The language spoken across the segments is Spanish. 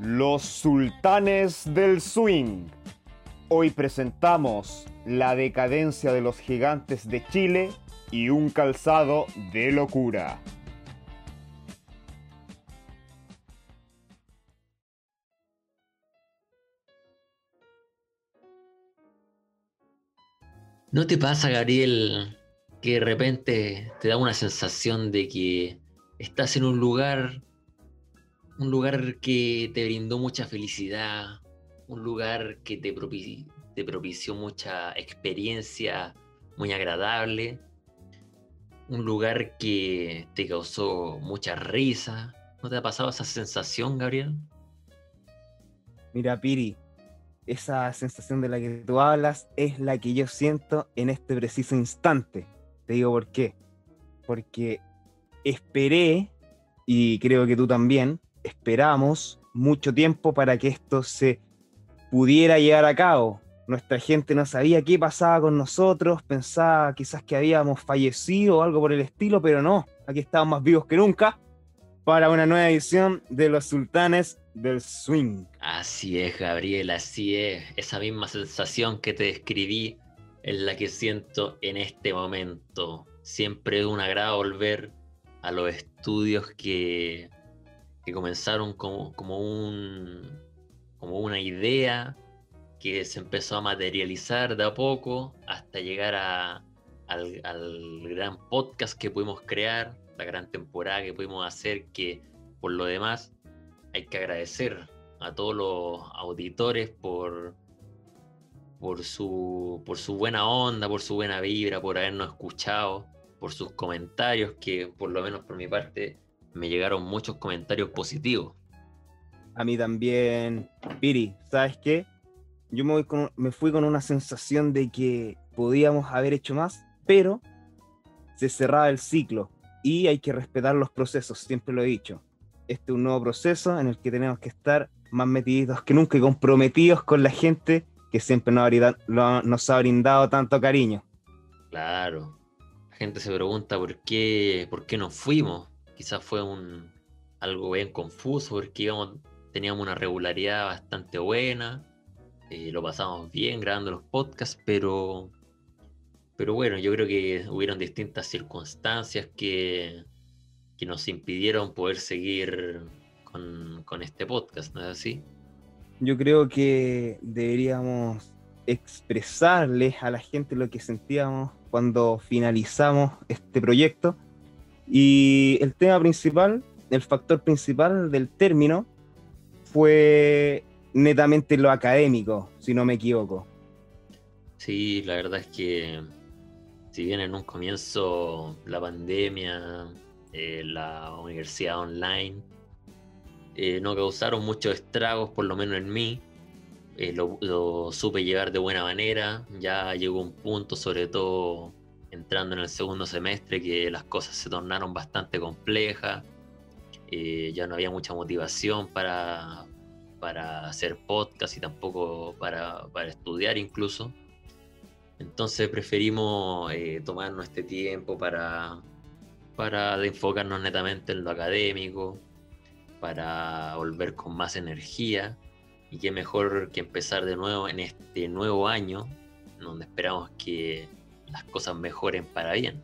Los sultanes del swing. Hoy presentamos la decadencia de los gigantes de Chile y un calzado de locura. ¿No te pasa, Gabriel, que de repente te da una sensación de que estás en un lugar, un lugar que te brindó mucha felicidad, un lugar que te, te propició mucha experiencia muy agradable, un lugar que te causó mucha risa? ¿No te ha pasado esa sensación, Gabriel? Mira, Piri, esa sensación de la que tú hablas es la que yo siento en este preciso instante. Te digo por qué. Porque esperé, y creo que tú también, esperamos mucho tiempo para que esto se pudiera llevar a cabo. Nuestra gente no sabía qué pasaba con nosotros, pensaba quizás que habíamos fallecido o algo por el estilo, pero no, aquí estamos más vivos que nunca para una nueva edición de Los Sultanes del Swing. Así es, Gabriel, así es. Esa misma sensación que te describí es la que siento en este momento. Siempre es un agrado volver a los estudios que, que comenzaron como, como, un, como una idea que se empezó a materializar de a poco hasta llegar a, al, al gran podcast que pudimos crear la gran temporada que pudimos hacer, que por lo demás hay que agradecer a todos los auditores por, por, su, por su buena onda, por su buena vibra, por habernos escuchado, por sus comentarios, que por lo menos por mi parte me llegaron muchos comentarios positivos. A mí también, Piri, ¿sabes qué? Yo me, me fui con una sensación de que podíamos haber hecho más, pero se cerraba el ciclo y hay que respetar los procesos, siempre lo he dicho. Este es un nuevo proceso en el que tenemos que estar más metidos que nunca y comprometidos con la gente que siempre nos ha, nos ha brindado tanto cariño. Claro. La gente se pregunta por qué, por qué nos fuimos. Quizás fue un, algo bien confuso porque íbamos, teníamos una regularidad bastante buena. Eh, lo pasamos bien grabando los podcasts, pero pero bueno, yo creo que hubieron distintas circunstancias que, que nos impidieron poder seguir con, con este podcast, ¿no es así? Yo creo que deberíamos expresarles a la gente lo que sentíamos cuando finalizamos este proyecto. Y el tema principal, el factor principal del término, fue netamente lo académico, si no me equivoco. Sí, la verdad es que si bien en un comienzo la pandemia, eh, la universidad online, eh, no causaron muchos estragos, por lo menos en mí, eh, lo, supe llevar de buena manera, ya llegó un punto, sobre todo entrando en el segundo semestre, que las cosas se tornaron bastante complejas, ya no había mucha motivación para, para hacer podcast y tampoco para, para estudiar incluso. Entonces preferimos eh, tomarnos este tiempo para, para enfocarnos netamente en lo académico, para volver con más energía y qué mejor que empezar de nuevo en este nuevo año donde esperamos que las cosas mejoren para bien.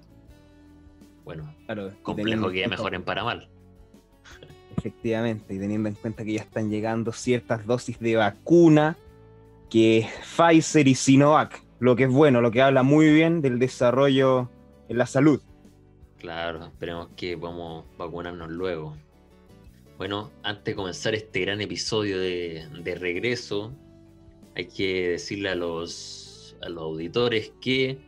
Bueno, complejo que mejoren para mal. Efectivamente, y teniendo en cuenta que ya están llegando ciertas dosis de vacuna que Pfizer y Sinovac lo que es bueno, lo que habla muy bien del desarrollo en la salud. Claro, esperemos que podamos vacunarnos luego. Bueno, antes de comenzar este gran episodio de, regreso, hay que decirle a los, a los auditores que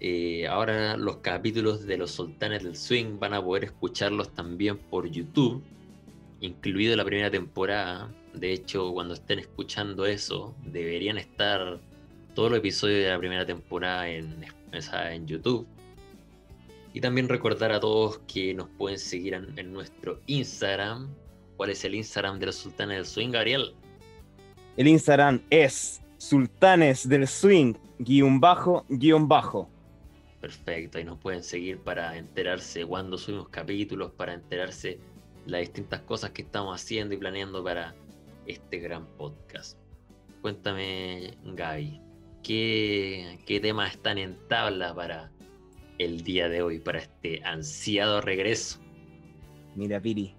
eh, ahora los capítulos de los Sultanes del Swing van a poder escucharlos también por YouTube, incluido la primera temporada. De hecho, cuando estén escuchando eso, deberían estar todos los episodios de la primera temporada en, en YouTube. Y también recordar a todos que nos pueden seguir en, nuestro Instagram. ¿Cuál es el Instagram de los Sultanes del Swing, Gabriel? El Instagram es Sultanes del Swing, guion bajo, guion bajo. Perfecto, ahí nos pueden seguir para enterarse cuando subimos capítulos, para enterarse las distintas cosas que estamos haciendo y planeando para, este gran podcast. Cuéntame, Gaby, ¿qué, qué temas están en tabla para el día de hoy, para este ansiado regreso? Mira, Piri,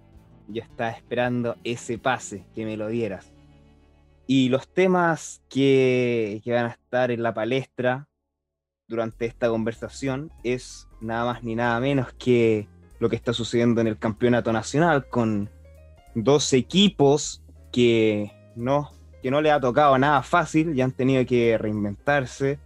yo estaba esperando ese pase que me lo dieras. Y los temas que, que van a estar en la palestra durante esta conversación es nada más ni nada menos que lo que está sucediendo en el campeonato nacional con dos equipos que no, que no le ha tocado nada fácil y han tenido que reinventarse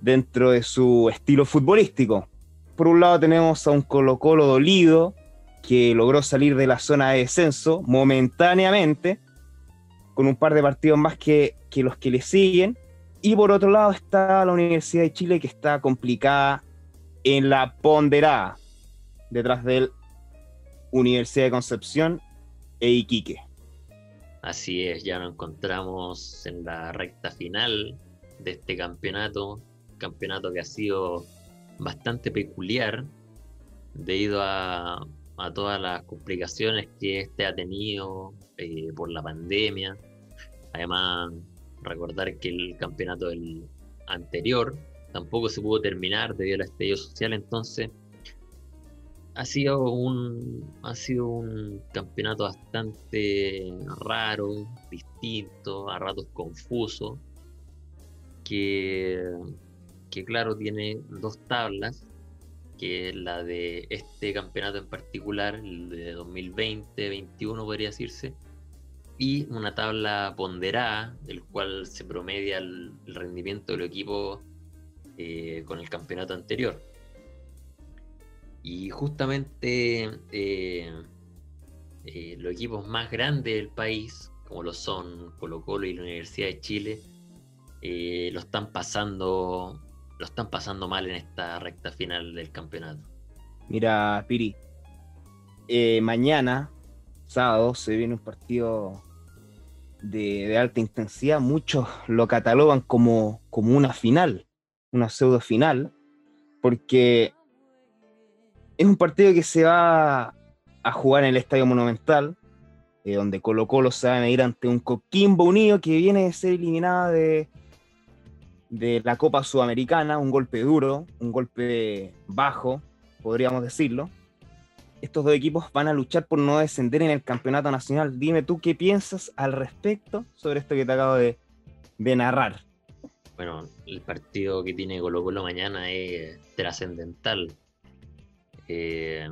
dentro de su estilo futbolístico. Por un lado tenemos a un Colo Colo dolido que logró salir de la zona de descenso momentáneamente, con un par de partidos más que, que los que le siguen. Y por otro lado está la Universidad de Chile que está complicada en la ponderada, detrás del Universidad de Concepción e Iquique. Así es, ya nos encontramos en la recta final de este campeonato, campeonato que ha sido bastante peculiar debido a, todas las complicaciones que este ha tenido eh, por la pandemia. Además, recordar que el campeonato del anterior tampoco se pudo terminar debido al estallido social, entonces ha sido un ha sido un campeonato bastante raro, distinto, a ratos confuso, que, que claro tiene dos tablas, que la de este campeonato en particular, el de 2020-21 podría decirse, y una tabla ponderada, del cual se promedia el, rendimiento del equipo eh, con el campeonato anterior. Y justamente eh, eh, los equipos más grandes del país, como lo son Colo Colo y la Universidad de Chile, lo están pasando lo están pasando mal en esta recta final del campeonato. Mira, Piri, mañana, sábado, se viene un partido de, alta intensidad. Muchos lo catalogan como, como una final, una pseudo final, porque es un partido que se va a jugar en el Estadio Monumental, eh, donde Colo Colo se va a medir ante un Coquimbo Unido que viene de ser eliminado de, de la Copa Sudamericana, un golpe duro, un golpe bajo, podríamos decirlo. Estos dos equipos van a luchar por no descender en el campeonato nacional. Dime tú qué piensas al respecto sobre esto que te acabo de, narrar. Bueno, el partido que tiene Colo Colo mañana es trascendental eh,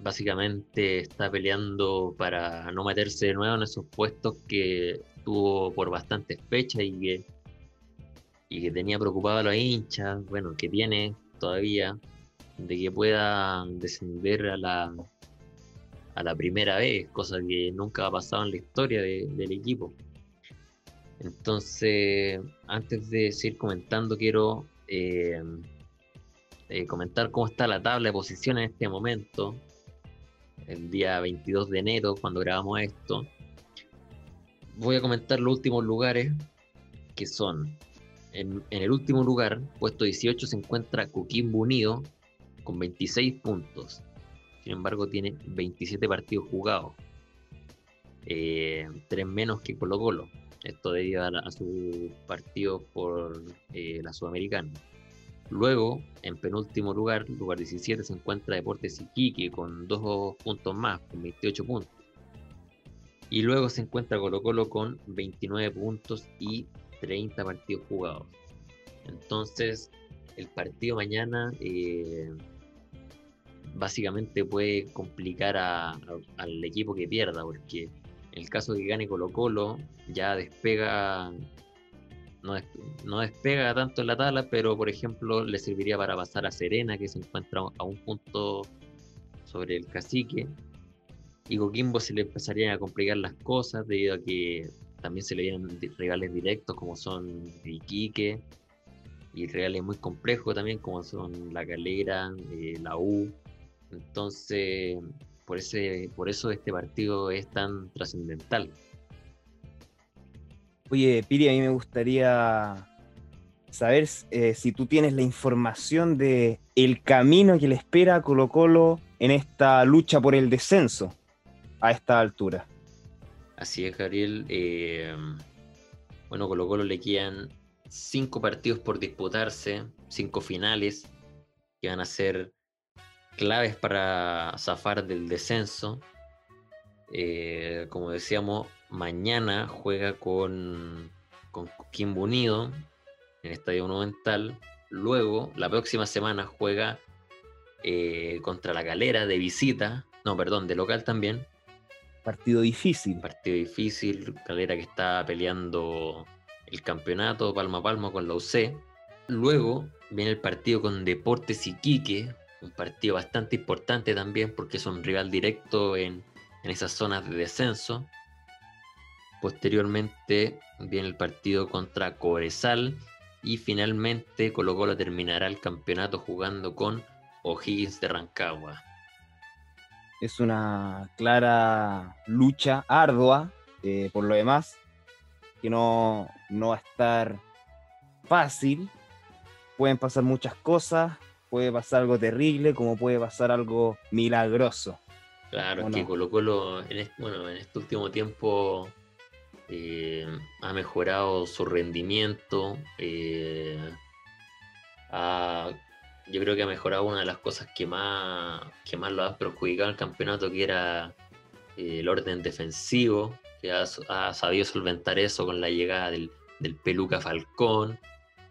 básicamente está peleando para no meterse de nuevo en esos puestos que tuvo por bastantes fechas y que, y que tenía preocupado a los hinchas, bueno, que tiene todavía, de que pueda descender a la, a la primera vez, cosa que nunca ha pasado en la historia del equipo. Entonces, antes de seguir comentando, quiero eh, eh, comentar cómo está la tabla de posiciones en este momento, el día 22 de enero, cuando grabamos esto. Voy a comentar los últimos lugares, que son, en, el último lugar, puesto 18, se encuentra Coquimbo Unido, con 26 puntos. Sin embargo, tiene 27 partidos jugados. Eh, tres menos que Colo Colo. Esto debido a, su partido por eh, la Sudamericana. Luego, en penúltimo lugar, lugar 17, se encuentra Deportes Iquique con dos puntos más, con 28 puntos. Y luego se encuentra Colo Colo con 29 puntos y 30 partidos jugados. Entonces, el partido mañana eh, básicamente puede complicar al equipo que pierda, porque en el caso de que gane Colo Colo, ya despega no, despega tanto en la tabla, pero por ejemplo le serviría para pasar a Serena, que se encuentra a un punto sobre el cacique. Y Coquimbo se le empezarían a complicar las cosas debido a que también se le vienen regales directos como son Iquique y regales muy complejos también como son la Calera, eh, la U. Entonces, por, ese, por eso este partido es tan trascendental. Oye, Piri, a mí me gustaría saber eh, si tú tienes la información de el camino que le espera a Colo Colo en esta lucha por el descenso a esta altura. Así es, Gabriel. Eh, bueno, Colo Colo le quedan cinco partidos por disputarse, cinco finales que van a ser claves para zafar del descenso. Eh, como decíamos, mañana juega con, con Coquimbo Unido en el Estadio Monumental. Luego, la próxima semana juega eh, contra la Galera de visita, no, perdón, de local también. Partido difícil. Partido difícil, Calera que está peleando el campeonato palma a palma con la UC. Luego viene el partido con Deportes Iquique, un partido bastante importante también porque es un rival directo en, en esas zonas de descenso. Posteriormente viene el partido contra Cobresal y finalmente Colo Colo terminará el campeonato jugando con O'Higgins de Rancagua es una clara lucha ardua, eh, por lo demás, que no, no va a estar fácil. Pueden pasar muchas cosas, puede pasar algo terrible, como puede pasar algo milagroso. Claro, es que Colo Colo en este, bueno, en este último tiempo eh, ha mejorado su rendimiento, eh, ha yo creo que ha mejorado una de las cosas que más, que más lo ha perjudicado el campeonato, que era eh, el orden defensivo, que ha, sabido solventar eso con la llegada del, Peluca Falcón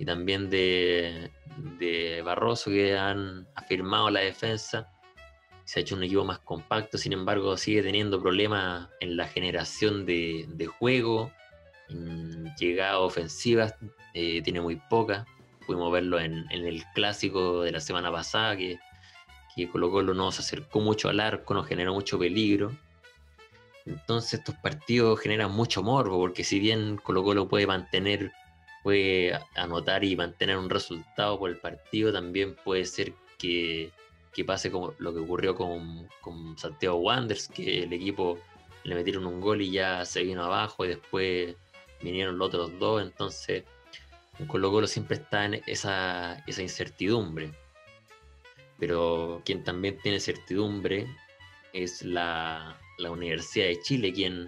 y también de, de, Barroso, que han afirmado la defensa. Se ha hecho un equipo más compacto, sin embargo, sigue teniendo problemas en la generación de, juego, en llegadas ofensivas, eh, tiene muy pocas pudimos verlo en, el clásico de la semana pasada, que, que Colo Colo no se acercó mucho al arco, nos generó mucho peligro. Entonces estos partidos generan mucho morbo, porque si bien Colo Colo puede mantener, puede anotar y mantener un resultado por el partido, también puede ser que, que pase como lo que ocurrió con, con Santiago Wanderers, que el equipo le metieron un gol y ya se vino abajo y después vinieron los otros dos, entonces Colo Colo siempre está en esa, incertidumbre. Pero quien también tiene certidumbre es la, Universidad de Chile, quien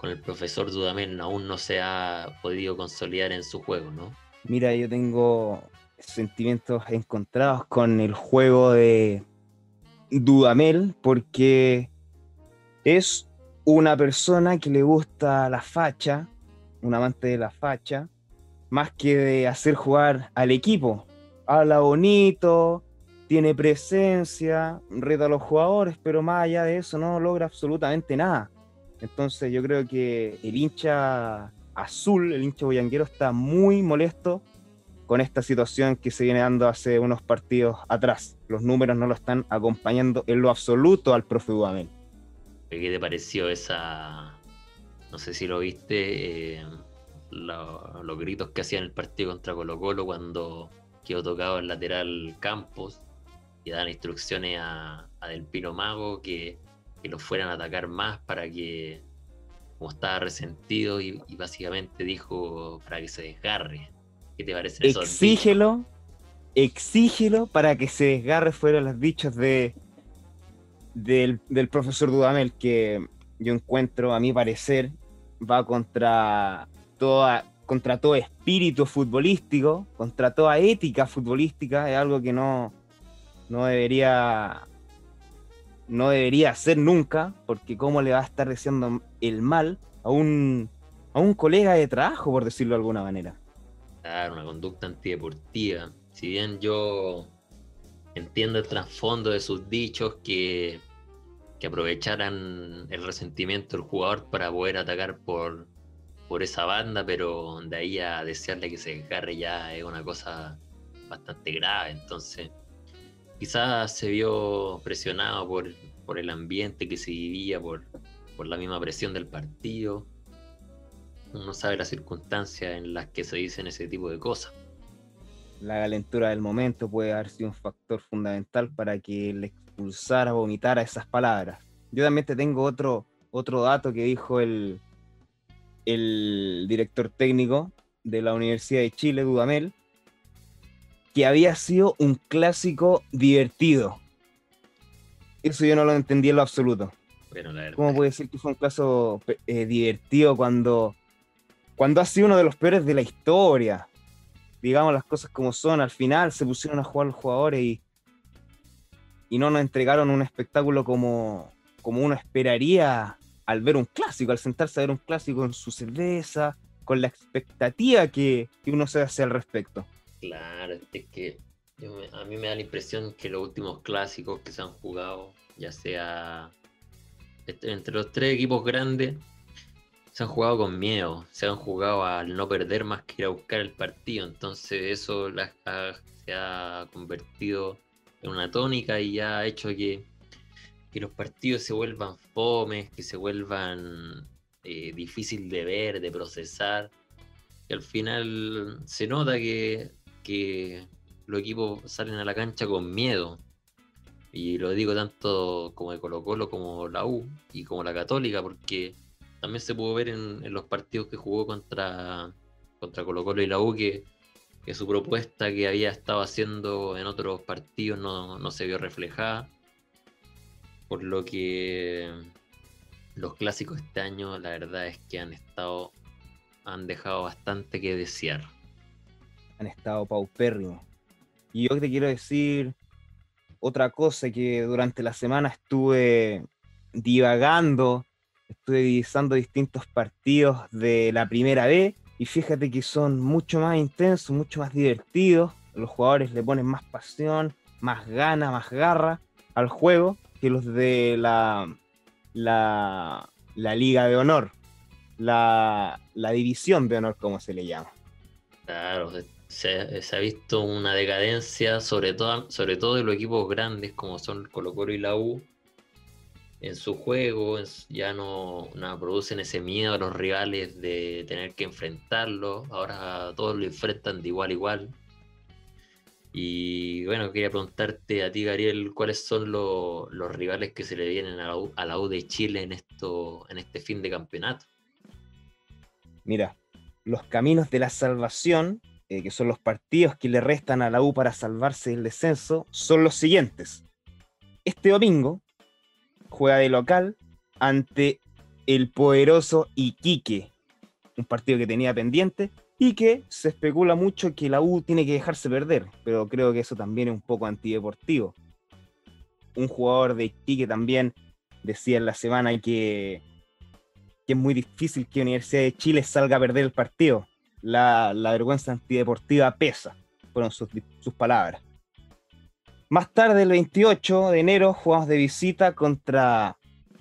con el profesor Dudamel aún no se ha podido consolidar en su juego, ¿no? Mira, yo tengo sentimientos encontrados con el juego de Dudamel porque es una persona que le gusta la facha, un amante de la facha, más que de hacer jugar al equipo. Habla bonito, tiene presencia, reta a los jugadores, pero más allá de eso no logra absolutamente nada. Entonces yo creo que el hincha azul, el hincha boyanguero, está muy molesto con esta situación que se viene dando hace unos partidos atrás. Los números no lo están acompañando en lo absoluto al profe Dudamel. ¿Qué te pareció esa? No sé si lo viste. Eh los gritos que hacía en el partido contra Colo Colo cuando quedó tocado el lateral Campos y daban instrucciones a, Del Pino Mago que, que lo fueran a atacar más para que, como estaba resentido, y, básicamente dijo para que se desgarre. ¿Qué te parece eso? Exígelo, exígelo para que se desgarre, fueron los dichos de, del, del profesor Dudamel, que yo encuentro, a mi parecer, va contra contra todo espíritu futbolístico, contra toda ética futbolística, es algo que no, no debería no debería ser nunca, porque cómo le va a estar deseando el mal a un, a un colega de trabajo, por decirlo de alguna manera. Claro, una conducta antideportiva. Si bien yo entiendo el trasfondo de sus dichos que, que aprovecharan el resentimiento del jugador para poder atacar por, por esa banda, pero de ahí a desearle que se desgarre ya es una cosa bastante grave. Entonces, quizás se vio presionado por, por el ambiente que se vivía, por, por la misma presión del partido. Uno sabe las circunstancias en las que se dicen ese tipo de cosas. La calentura del momento puede haber sido un factor fundamental para que le expulsara, vomitara esas palabras. Yo también te tengo otro, otro dato que dijo el, el director técnico de la Universidad de Chile, Dudamel, que había sido un clásico divertido. Eso yo no lo entendí en lo absoluto. Bueno, la. ¿Cómo puede decir que fue un caso eh, divertido cuando, cuando ha sido uno de los peores de la historia? Digamos las cosas como son, al final se pusieron a jugar los jugadores y, y no nos entregaron un espectáculo como, como uno esperaría al ver un clásico, al sentarse a ver un clásico en su cerveza, con la expectativa que, que uno se hace al respecto. Claro, es que a mí me da la impresión que los últimos clásicos que se han jugado, ya sea entre los tres equipos grandes, se han jugado con miedo, se han jugado al no perder más que ir a buscar el partido. Entonces eso se ha convertido en una tónica y ya ha hecho que, que los partidos se vuelvan fomes, que se vuelvan eh, difícil de ver, de procesar. Y al final se nota que, que los equipos salen a la cancha con miedo. Y lo digo tanto como de Colo Colo como la U y como la Católica, porque también se pudo ver en, los partidos que jugó contra, contra Colo Colo y la U que, su propuesta que había estado haciendo en otros partidos no, no se vio reflejada. Por lo que los clásicos este año la verdad es que han estado han dejado bastante que desear. Han estado paupérrimos. Y yo te quiero decir otra cosa que durante la semana estuve divagando, estuve divisando distintos partidos de la primera B y fíjate que son mucho más intensos, mucho más divertidos. Los jugadores le ponen más pasión, más gana, más garra al juego que los de la, la, Liga de Honor, la, la División de Honor, como se le llama. Claro, se, ha visto una decadencia, sobre todo, sobre todo de los equipos grandes como son Colo Colo y la U, en su juego, ya no, producen ese miedo a los rivales de tener que enfrentarlo, ahora todos lo enfrentan de igual a igual. Y bueno, quería preguntarte a ti, Gabriel, cuáles son los rivales que se le vienen a la, U, a la U de Chile en, esto, en este fin de campeonato. Mira, los caminos de la salvación eh, que son los partidos que le restan a la U para salvarse del descenso, son los siguientes. Este domingo juega de local ante el poderoso Iquique, un partido que tenía pendiente y que se especula mucho que la U tiene que dejarse perder, pero creo que eso también es un poco antideportivo. Un jugador de Iquique también decía en la semana que, que es muy difícil que Universidad de Chile salga a perder el partido la, vergüenza antideportiva pesa, fueron sus, palabras. Más tarde, el 28 de enero, jugamos de visita contra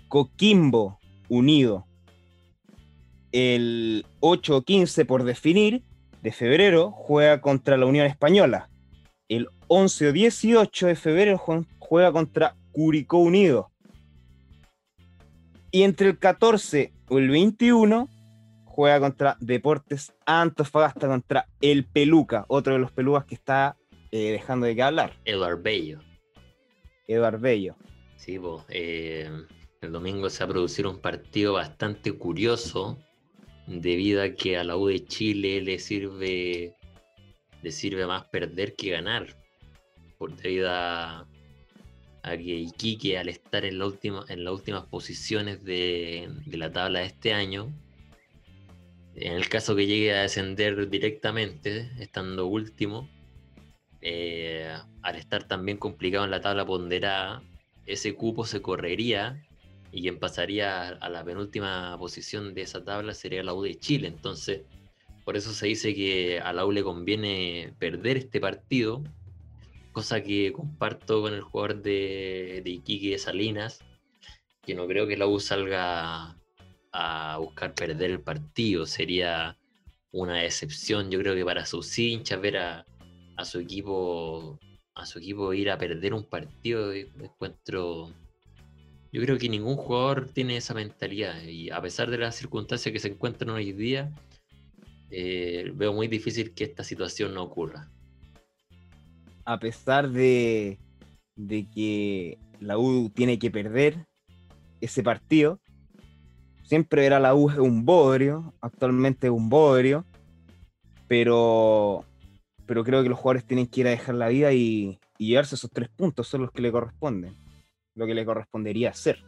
Coquimbo Unido. El 8-15 por definir de febrero juega contra la Unión Española. El 11 o 18 de febrero juega contra Curicó Unido. Y entre el 14 o el 21 juega contra Deportes Antofagasta, contra el Peluca, otro de los pelucas que está eh, dejando de qué hablar. Eduard Bello. Eduard Bello. Sí, pues, el domingo se va a producir un partido bastante curioso, debido a que a la U de Chile le sirve, le sirve más perder que ganar, por debido a, que Iquique al estar en, la última, en las últimas posiciones de, de la tabla de este año, en el caso que llegue a descender directamente, estando último, eh, al estar también complicado en la tabla ponderada, ese cupo se correría y quien pasaría a la penúltima posición de esa tabla sería la U de Chile. Entonces, por eso se dice que a la U le conviene perder este partido, cosa que comparto con el jugador de, de Iquique Salinas, que no creo que la U salga a buscar perder el partido. Sería una decepción, yo creo que para sus hinchas ver a, su equipo a su equipo ir a perder un partido de encuentro. Yo creo que ningún jugador tiene esa mentalidad y a pesar de las circunstancias que se encuentran hoy día, eh, veo muy difícil que esta situación no ocurra. A pesar de, de que la U tiene que perder ese partido, siempre era la U un bodrio, actualmente es un bodrio, pero, pero creo que los jugadores tienen que ir a dejar la vida y, llevarse esos tres puntos, son los que le corresponden, lo que le correspondería hacer.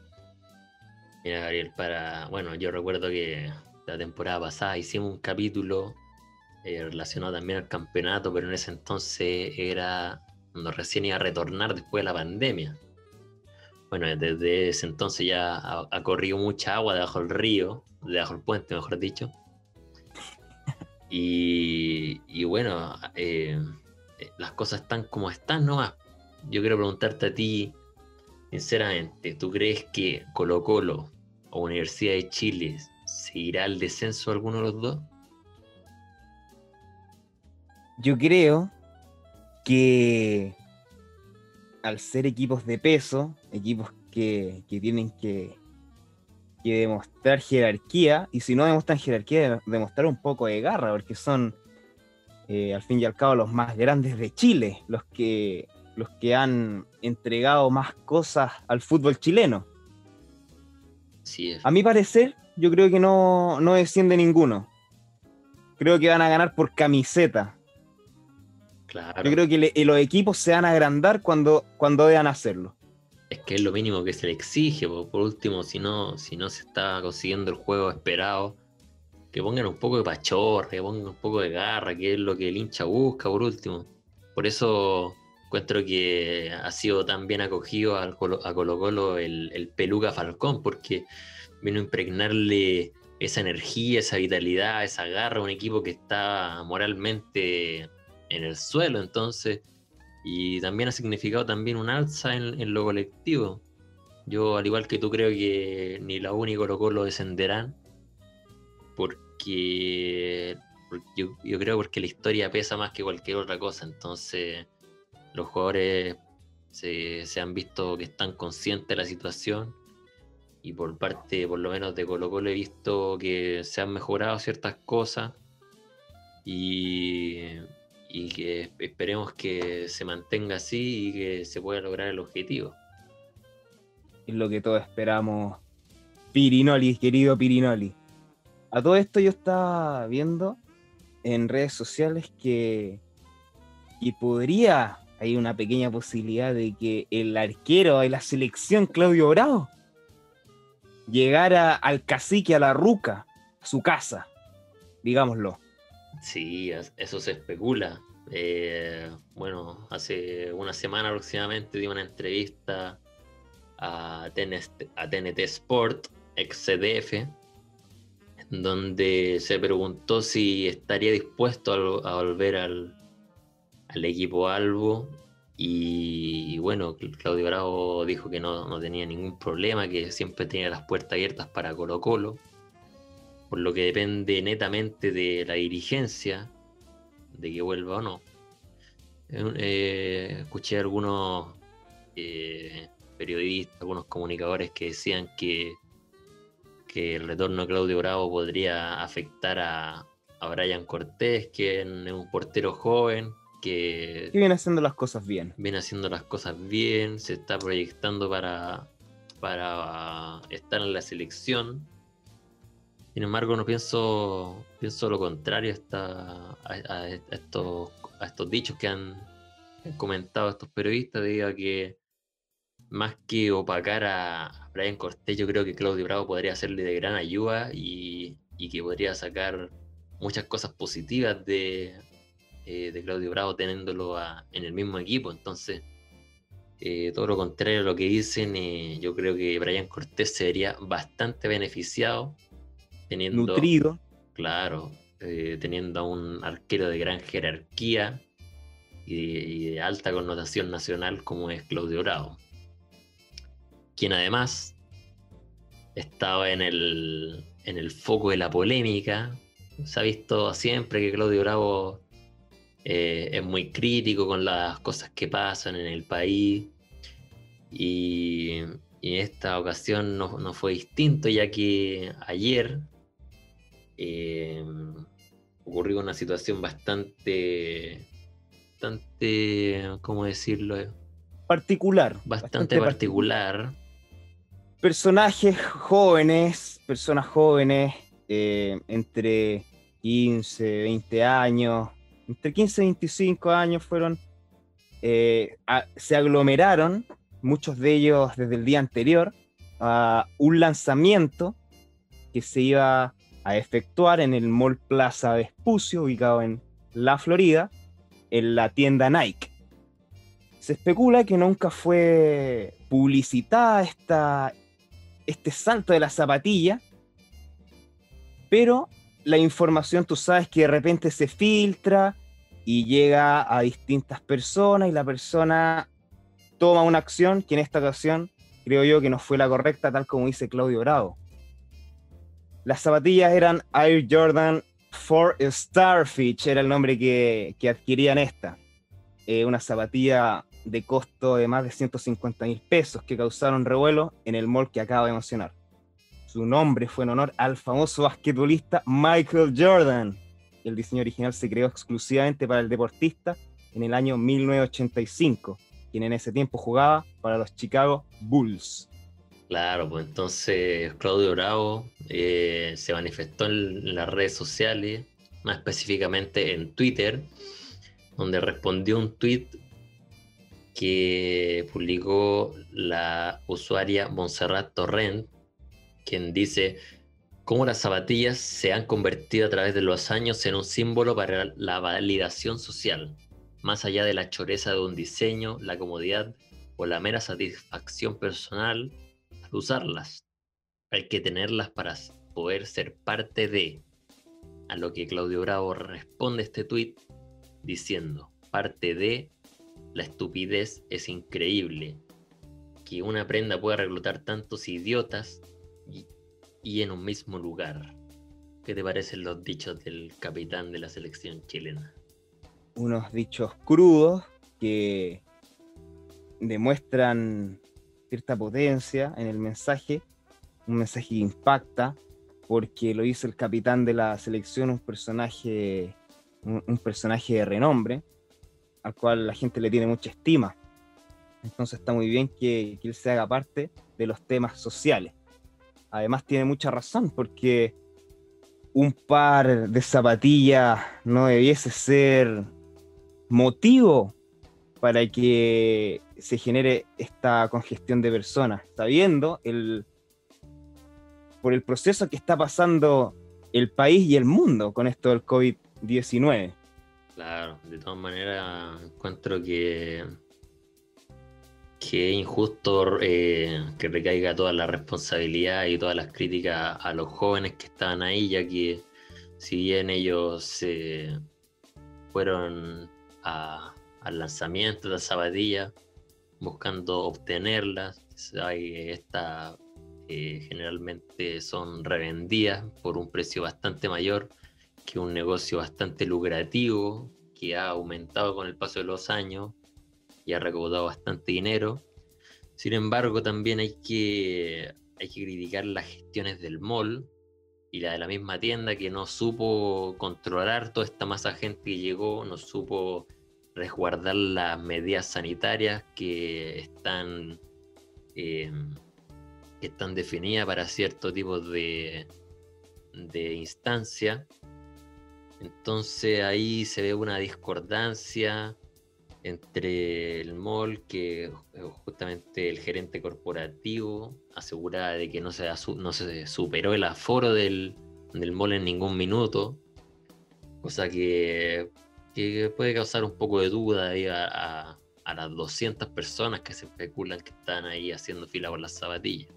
Mira, Gabriel, para. Bueno, yo recuerdo que la temporada pasada hicimos un capítulo eh, relacionado también al campeonato, pero en ese entonces era cuando recién iba a retornar después de la pandemia. Bueno, desde ese entonces ya ha, corrido mucha agua debajo del río, debajo del puente, mejor dicho. Y, bueno, eh, las cosas están como están nomás. Yo quiero preguntarte a ti, sinceramente, ¿tú crees que Colo Colo o Universidad de Chile se irá al descenso alguno de los dos? Yo creo que al ser equipos de peso, equipos que, tienen que, demostrar jerarquía, y si no demuestran jerarquía, demostrar un poco de garra, porque son eh, al fin y al cabo los más grandes de Chile, los que, los que han entregado más cosas al fútbol chileno. A mi parecer, yo creo que no, no desciende ninguno. Creo que van a ganar por camiseta. Yo creo que los equipos se van a agrandar cuando, cuando deban hacerlo. Es que es lo mínimo que se le exige. Por, último, si no, si no se está consiguiendo el juego esperado, que pongan un poco de pachorra, que pongan un poco de garra, que es lo que el hincha busca, por último. Por eso encuentro que ha sido tan bien acogido a Colo Colo el, el Peluca Falcón, porque vino a impregnarle esa energía, esa vitalidad, esa garra a un equipo que está moralmente en el suelo, entonces, y también ha significado también un alza en, lo colectivo. Yo, al igual que tú, creo que ni la U ni Colo Colo descenderán, porque, yo, creo porque la historia pesa más que cualquier otra cosa, entonces los jugadores se, se, han visto que están conscientes de la situación y por parte, por lo menos de Colo Colo, he visto que se han mejorado ciertas cosas y que esperemos que se mantenga así y que se pueda lograr el objetivo. Es lo que todos esperamos. Pirinoli, querido Pirinoli. A todo esto yo estaba viendo en redes sociales que, y podría, hay una pequeña posibilidad de que el arquero de la selección, Claudio Bravo, llegara al cacique, a la ruca, a su casa, digámoslo. Sí, eso se especula. Eh, bueno, hace una semana aproximadamente di una entrevista a TNT, Sport, ex CDF, donde se preguntó si estaría dispuesto a, volver al, equipo Albo. Y, bueno, Claudio Bravo dijo que no, no tenía ningún problema, que siempre tenía las puertas abiertas para Colo Colo por lo que depende netamente de la dirigencia de que vuelva o no. Eh, escuché a algunos eh, periodistas, algunos comunicadores que decían que, que el retorno de Claudio Bravo podría afectar a, a Brian Cortés, que es un portero joven, que, que, viene haciendo las cosas bien. Viene haciendo las cosas bien, se está proyectando para, para estar en la selección. Sin embargo, no pienso, pienso lo contrario a, estos, dichos que han comentado estos periodistas, diga que más que opacar a Brian Cortés, yo creo que Claudio Bravo podría serle de gran ayuda y, que podría sacar muchas cosas positivas de, eh, Claudio Bravo teniéndolo en el mismo equipo. Entonces, eh, todo lo contrario a lo que dicen, eh, yo creo que Brian Cortés sería bastante beneficiado teniendo, nutrido. Claro, eh, teniendo a un arquero de gran jerarquía y de, alta connotación nacional como es Claudio Bravo, quien además estaba en el, en el foco de la polémica. Se ha visto siempre que Claudio Bravo eh, es muy crítico con las cosas que pasan en el país y, en esta ocasión no, no, fue distinto ya que ayer eh, ocurrió una situación bastante, bastante, ¿cómo decirlo? Particular. Bastante, particular. Personajes jóvenes, personas jóvenes, eh, entre 15, 20 años, entre 15 y 25 años fueron, eh, se aglomeraron, muchos de ellos desde el día anterior, a un lanzamiento que se iba a efectuar en el Mall Plaza Vespucio, ubicado en la Florida, en la tienda Nike. Se especula que nunca fue publicitada esta, este salto de la zapatilla, pero la información tú sabes que de repente se filtra y llega a distintas personas y la persona toma una acción que en esta ocasión creo yo que no fue la correcta, tal como dice Claudio Bravo. Las zapatillas eran Air Jordan 4 Starfish, era el nombre que, adquirían esta. Eh, una zapatilla de costo de más de 150 mil pesos que causaron revuelo en el mall que acabo de mencionar. Su nombre fue en honor al famoso basquetbolista Michael Jordan. El diseño original se creó exclusivamente para el deportista en el año 1985, quien en ese tiempo jugaba para los Chicago Bulls. Claro, pues entonces Claudio Bravo eh, se manifestó en las redes sociales, más específicamente en Twitter, donde respondió un tweet que publicó la usuaria Montserrat Torrent, quien dice cómo las zapatillas se han convertido a través de los años en un símbolo para la validación social, más allá de la choreza de un diseño, la comodidad o la mera satisfacción personal usarlas. Hay que tenerlas para poder ser parte de. A lo que Claudio Bravo responde este tuit diciendo, parte de la estupidez es increíble. Que una prenda pueda reclutar tantos idiotas y, en un mismo lugar. ¿Qué te parecen los dichos del capitán de la selección chilena? Unos dichos crudos que demuestran cierta potencia en el mensaje, un mensaje que impacta, porque lo hizo el capitán de la selección, un personaje, un personaje de renombre, al cual la gente le tiene mucha estima. Entonces está muy bien que, él se haga parte de los temas sociales. Además tiene mucha razón porque un par de zapatillas no debiese ser motivo para que se genere esta congestión de personas, sabiendo el, por el proceso que está pasando el país y el mundo con esto del COVID-19. Claro, de todas maneras encuentro que, que es injusto eh, que recaiga toda la responsabilidad y todas las críticas a los jóvenes que estaban ahí, ya que si bien ellos se fueron al lanzamiento de la zapatilla buscando obtenerlas, esta eh, generalmente son revendidas por un precio bastante mayor que un negocio bastante lucrativo, que ha aumentado con el paso de los años y ha recaudado bastante dinero. Sin embargo, también hay que, hay que criticar las gestiones del mall y la de la misma tienda que no supo controlar toda esta masa de gente que llegó, no supo resguardar las medidas sanitarias que están, que están definidas para cierto tipo de, de instancia. Entonces ahí se ve una discordancia entre el mall, que justamente el gerente corporativo aseguraba de que no se, no se superó el aforo del, del en ningún minuto, cosa que, puede causar un poco de duda a, las 200 personas que se especulan que están ahí haciendo fila por las zapatillas.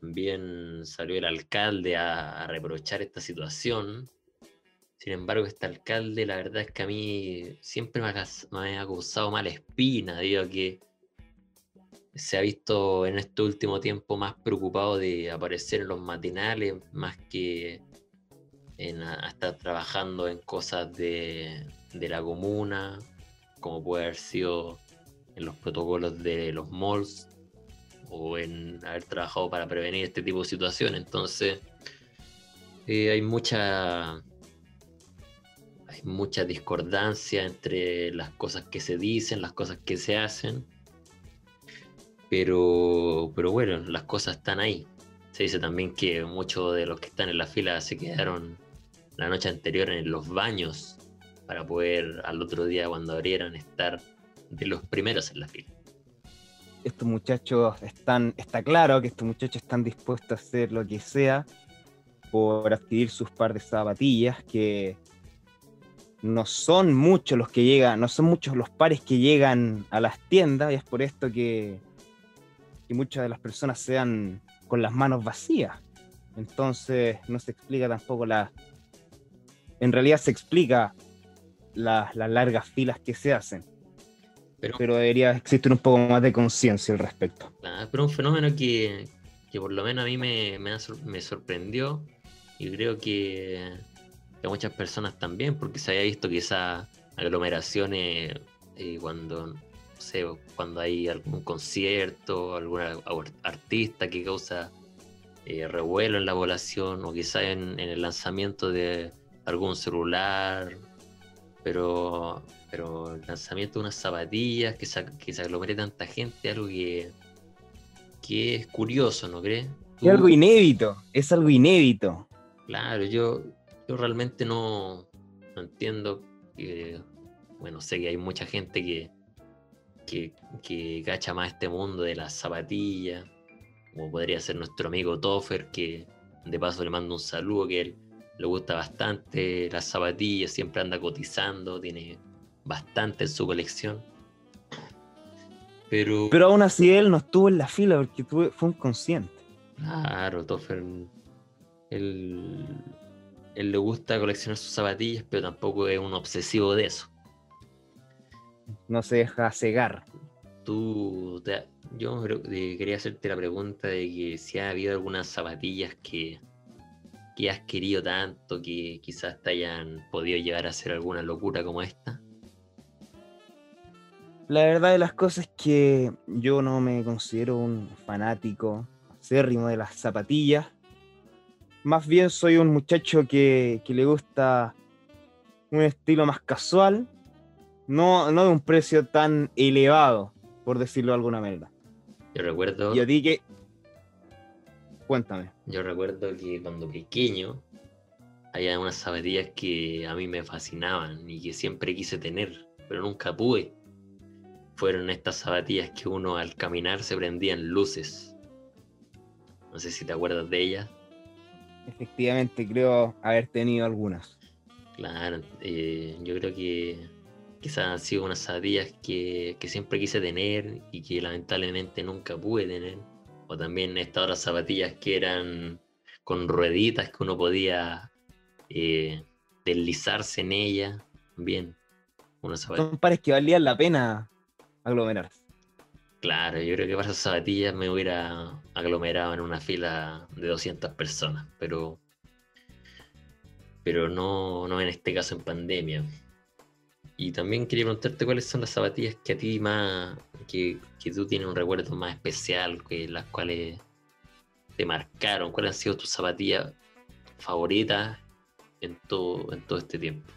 También salió el alcalde a reprochar esta situación sin embargo, este alcalde, la verdad es que a mí siempre me ha, causado mala espina, digo que se ha visto en este último tiempo más preocupado de aparecer en los matinales, más que en estar trabajando en cosas de, la comuna, como puede haber sido en los protocolos de los malls o en haber trabajado para prevenir este tipo de situaciones. Entonces, eh, hay mucha hay mucha discordancia entre las cosas que se dicen, las cosas que se hacen. Pero, pero bueno, las cosas están ahí. Se dice también que muchos de los que están en la fila se quedaron la noche anterior en los baños para poder al otro día cuando abrieran estar de los primeros en la fila. estos muchachos están, está claro que estos muchachos están dispuestos a hacer lo que sea por adquirir sus par de zapatillas que no son muchos los que llegan, no son muchos los pares que llegan a las tiendas y es por esto que, que muchas de las personas sean con las manos vacías. Entonces no se explica tampoco la... En realidad se explica las largas filas que se hacen. Pero, debería existir un poco más de conciencia al respecto. pero un fenómeno que, que, por lo menos a mí me, me, me sorprendió y creo que a muchas personas también, porque se había visto quizás aglomeraciones eh, cuando, sé, cuando hay algún concierto, algún artista que causa eh, revuelo en la población, o quizás en, el lanzamiento de algún celular, pero, pero el lanzamiento de unas zapatillas, que se, que se aglomere tanta gente, algo que, que es curioso, ¿no crees? Es algo inédito, es algo inédito. Claro, yo, yo realmente no, entiendo que, bueno, sé que hay mucha gente que, que, que gacha más este mundo de las zapatillas, como podría ser nuestro amigo Toffer, que de paso le mando un saludo, que él le gusta bastante las zapatillas, siempre anda cotizando, tiene bastante en su colección. Pero, Pero aún así él no estuvo en la fila porque fue un consciente. Claro, Toffer, él él le gusta coleccionar sus zapatillas, pero tampoco es un obsesivo de eso. No se deja cegar. Tú, yo quería hacerte la pregunta de que si ha habido algunas zapatillas que, que has querido tanto que quizás te hayan podido llegar a hacer alguna locura como esta. La verdad de las cosas es que yo no me considero un fanático acérrimo de las zapatillas más bien soy un muchacho que, le gusta un estilo más casual, no, no de un precio tan elevado, por decirlo de alguna manera. Yo recuerdo. Y a ti que. Cuéntame. Yo recuerdo que cuando pequeño había unas zapatillas que a mí me fascinaban y que siempre quise tener, pero nunca pude. Fueron estas zapatillas que uno al caminar se prendían luces. No sé si te acuerdas de ellas efectivamente creo haber tenido algunas. Claro, eh, yo creo que quizás han sido unas zapatillas que, siempre quise tener y que lamentablemente nunca pude tener. O también estas otras zapatillas que eran con rueditas que uno podía eh, deslizarse en ellas. Bien, Son pares que valían la pena aglomerarse. Claro, yo creo que para esas zapatillas me hubiera aglomerado en una fila de 200 personas, pero, pero no, no en este caso en pandemia. Y también quería preguntarte cuáles son las zapatillas que a ti más, que, que tú tienes un recuerdo más especial, que las cuales te marcaron, cuáles han sido tus zapatillas favoritas en todo, en todo este tiempo.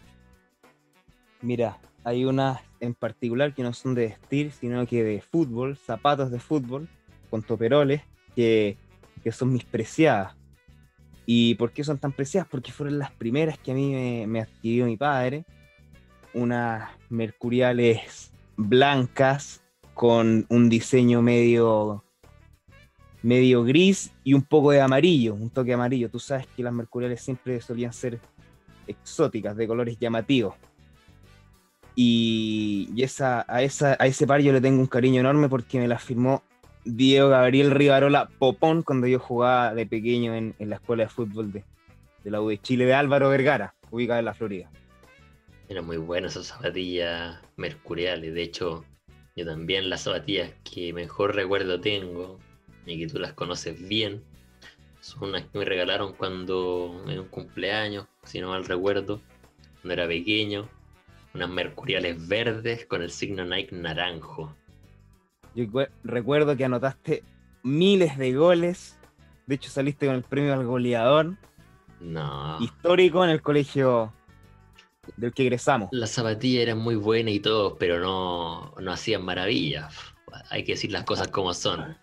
Mira, hay unas en particular que no son de vestir, sino que de fútbol, zapatos de fútbol, con toperoles, que, son mis preciadas. ¿Y por qué son tan preciadas? Porque fueron las primeras que a mí me, adquirió mi padre. Unas mercuriales blancas con un diseño medio medio gris y un poco de amarillo, un toque amarillo. Tú sabes que las mercuriales siempre solían ser exóticas, de colores llamativos. Y, esa, a, esa, a ese par yo le tengo un cariño enorme porque me la firmó Diego Gabriel Rivarola Popón cuando yo jugaba de pequeño en, la escuela de fútbol de, de, la U de Chile de Álvaro Vergara, ubicada en la Florida. Eran muy buenas esas zapatillas mercuriales. De hecho, yo también las zapatillas que mejor recuerdo tengo y que tú las conoces bien son unas que me regalaron cuando en un cumpleaños, si no mal recuerdo, cuando era pequeño unas mercuriales verdes con el signo Nike naranjo. Yo recuerdo que anotaste miles de goles. De hecho, saliste con el premio al goleador. No. Histórico en el colegio del que egresamos. Las zapatillas eran muy buenas y todo, pero no, no hacían maravillas. Hay que decir las cosas como son.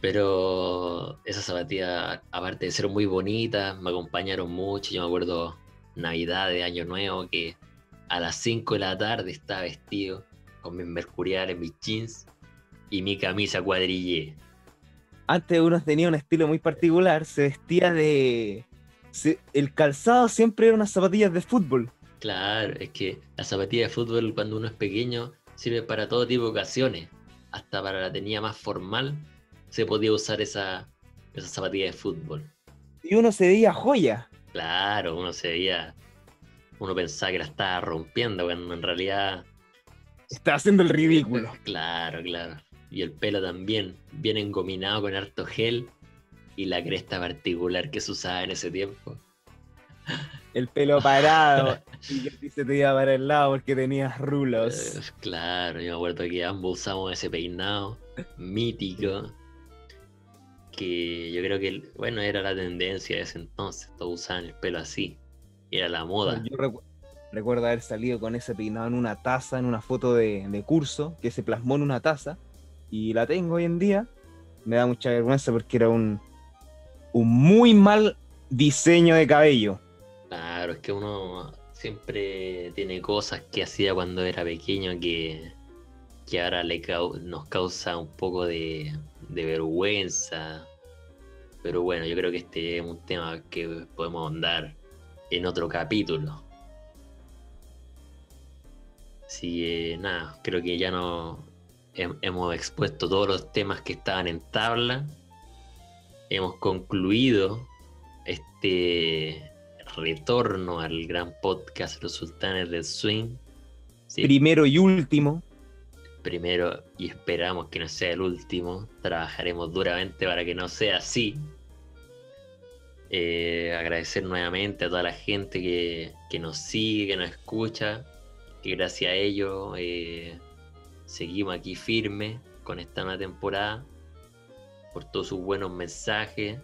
Pero esas zapatillas, aparte de ser muy bonitas, me acompañaron mucho. Yo me acuerdo Navidad de Año Nuevo que a las 5 de la tarde estaba vestido con mis mercuriales, mis jeans, y mi camisa cuadrillé. Antes uno tenía un estilo muy particular, se vestía de... se- el calzado siempre era unas zapatillas de fútbol. Claro, es que la zapatilla de fútbol cuando uno es pequeño sirve para todo tipo de ocasiones. Hasta para la tenía más formal se podía usar esa, esa zapatilla de fútbol. Y uno se veía joya. Claro, uno se veía, uno pensaba que la estaba rompiendo cuando en realidad, Estaba haciendo el ridículo. claro, claro. Y el pelo también, bien engominado con harto gel y la cresta particular que se usaba en ese tiempo. El pelo parado. y ti se te iba para el lado porque tenías Eh, rulos. claro, yo me acuerdo que ambos usamos ese peinado mítico. Que yo creo que, bueno, era la tendencia de ese entonces. Todos usaban el pelo así. Era la moda. Yo recu- recuerdo haber salido con ese peinado en una taza, en una foto de, de curso, que se plasmó en una taza. Y la tengo hoy en día. Me da mucha vergüenza porque era un, un muy mal diseño de cabello. Claro, es que uno siempre tiene cosas que hacía cuando era pequeño que, que ahora nos causa un poco de, vergüenza. Pero bueno, yo creo que este es un tema que podemos andar en otro capítulo. Así nada, creo que ya no hem- hemos expuesto todos los temas que estaban en tabla. Hemos concluido este retorno al gran podcast Los Sultanes del Swing. Sí, Primero y último. primero y esperamos que no sea el último. Trabajaremos duramente para que no sea así. Eh, agradecer nuevamente a toda la gente que, que nos sigue, que nos escucha, que gracias a ello eh, seguimos aquí firmes con esta nueva temporada, por todos sus buenos mensajes,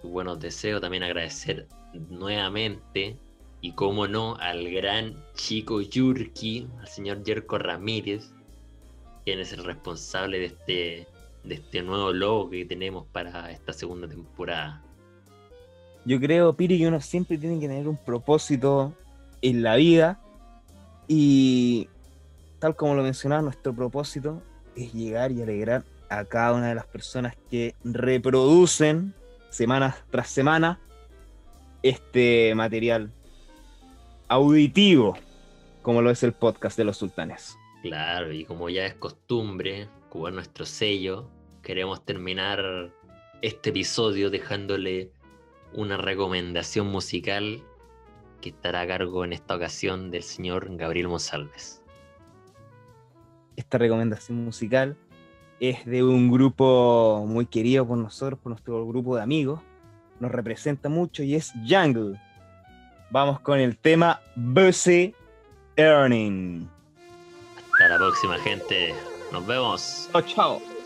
sus buenos deseos. También agradecer nuevamente y como no al gran chico Yurki, al señor Yerko Ramírez, quien es el responsable de este, de este nuevo logo que tenemos para esta segunda temporada. Yo creo, Piri, que uno siempre tiene que tener un propósito en la vida. Y tal como lo mencionaba, nuestro propósito es llegar y alegrar a cada una de las personas que reproducen semana tras semana este material auditivo, como lo es el podcast de los sultanes. Claro, y como ya es costumbre, como es nuestro sello, queremos terminar este episodio dejándole una recomendación musical que estará a cargo en esta ocasión del señor Gabriel Monsalves. Esta recomendación musical es de un grupo muy querido por nosotros, por nuestro grupo de amigos. Nos representa mucho y es Jungle. Vamos con el tema Busy Earning. Hasta la próxima, gente. Nos vemos. Chao, chao.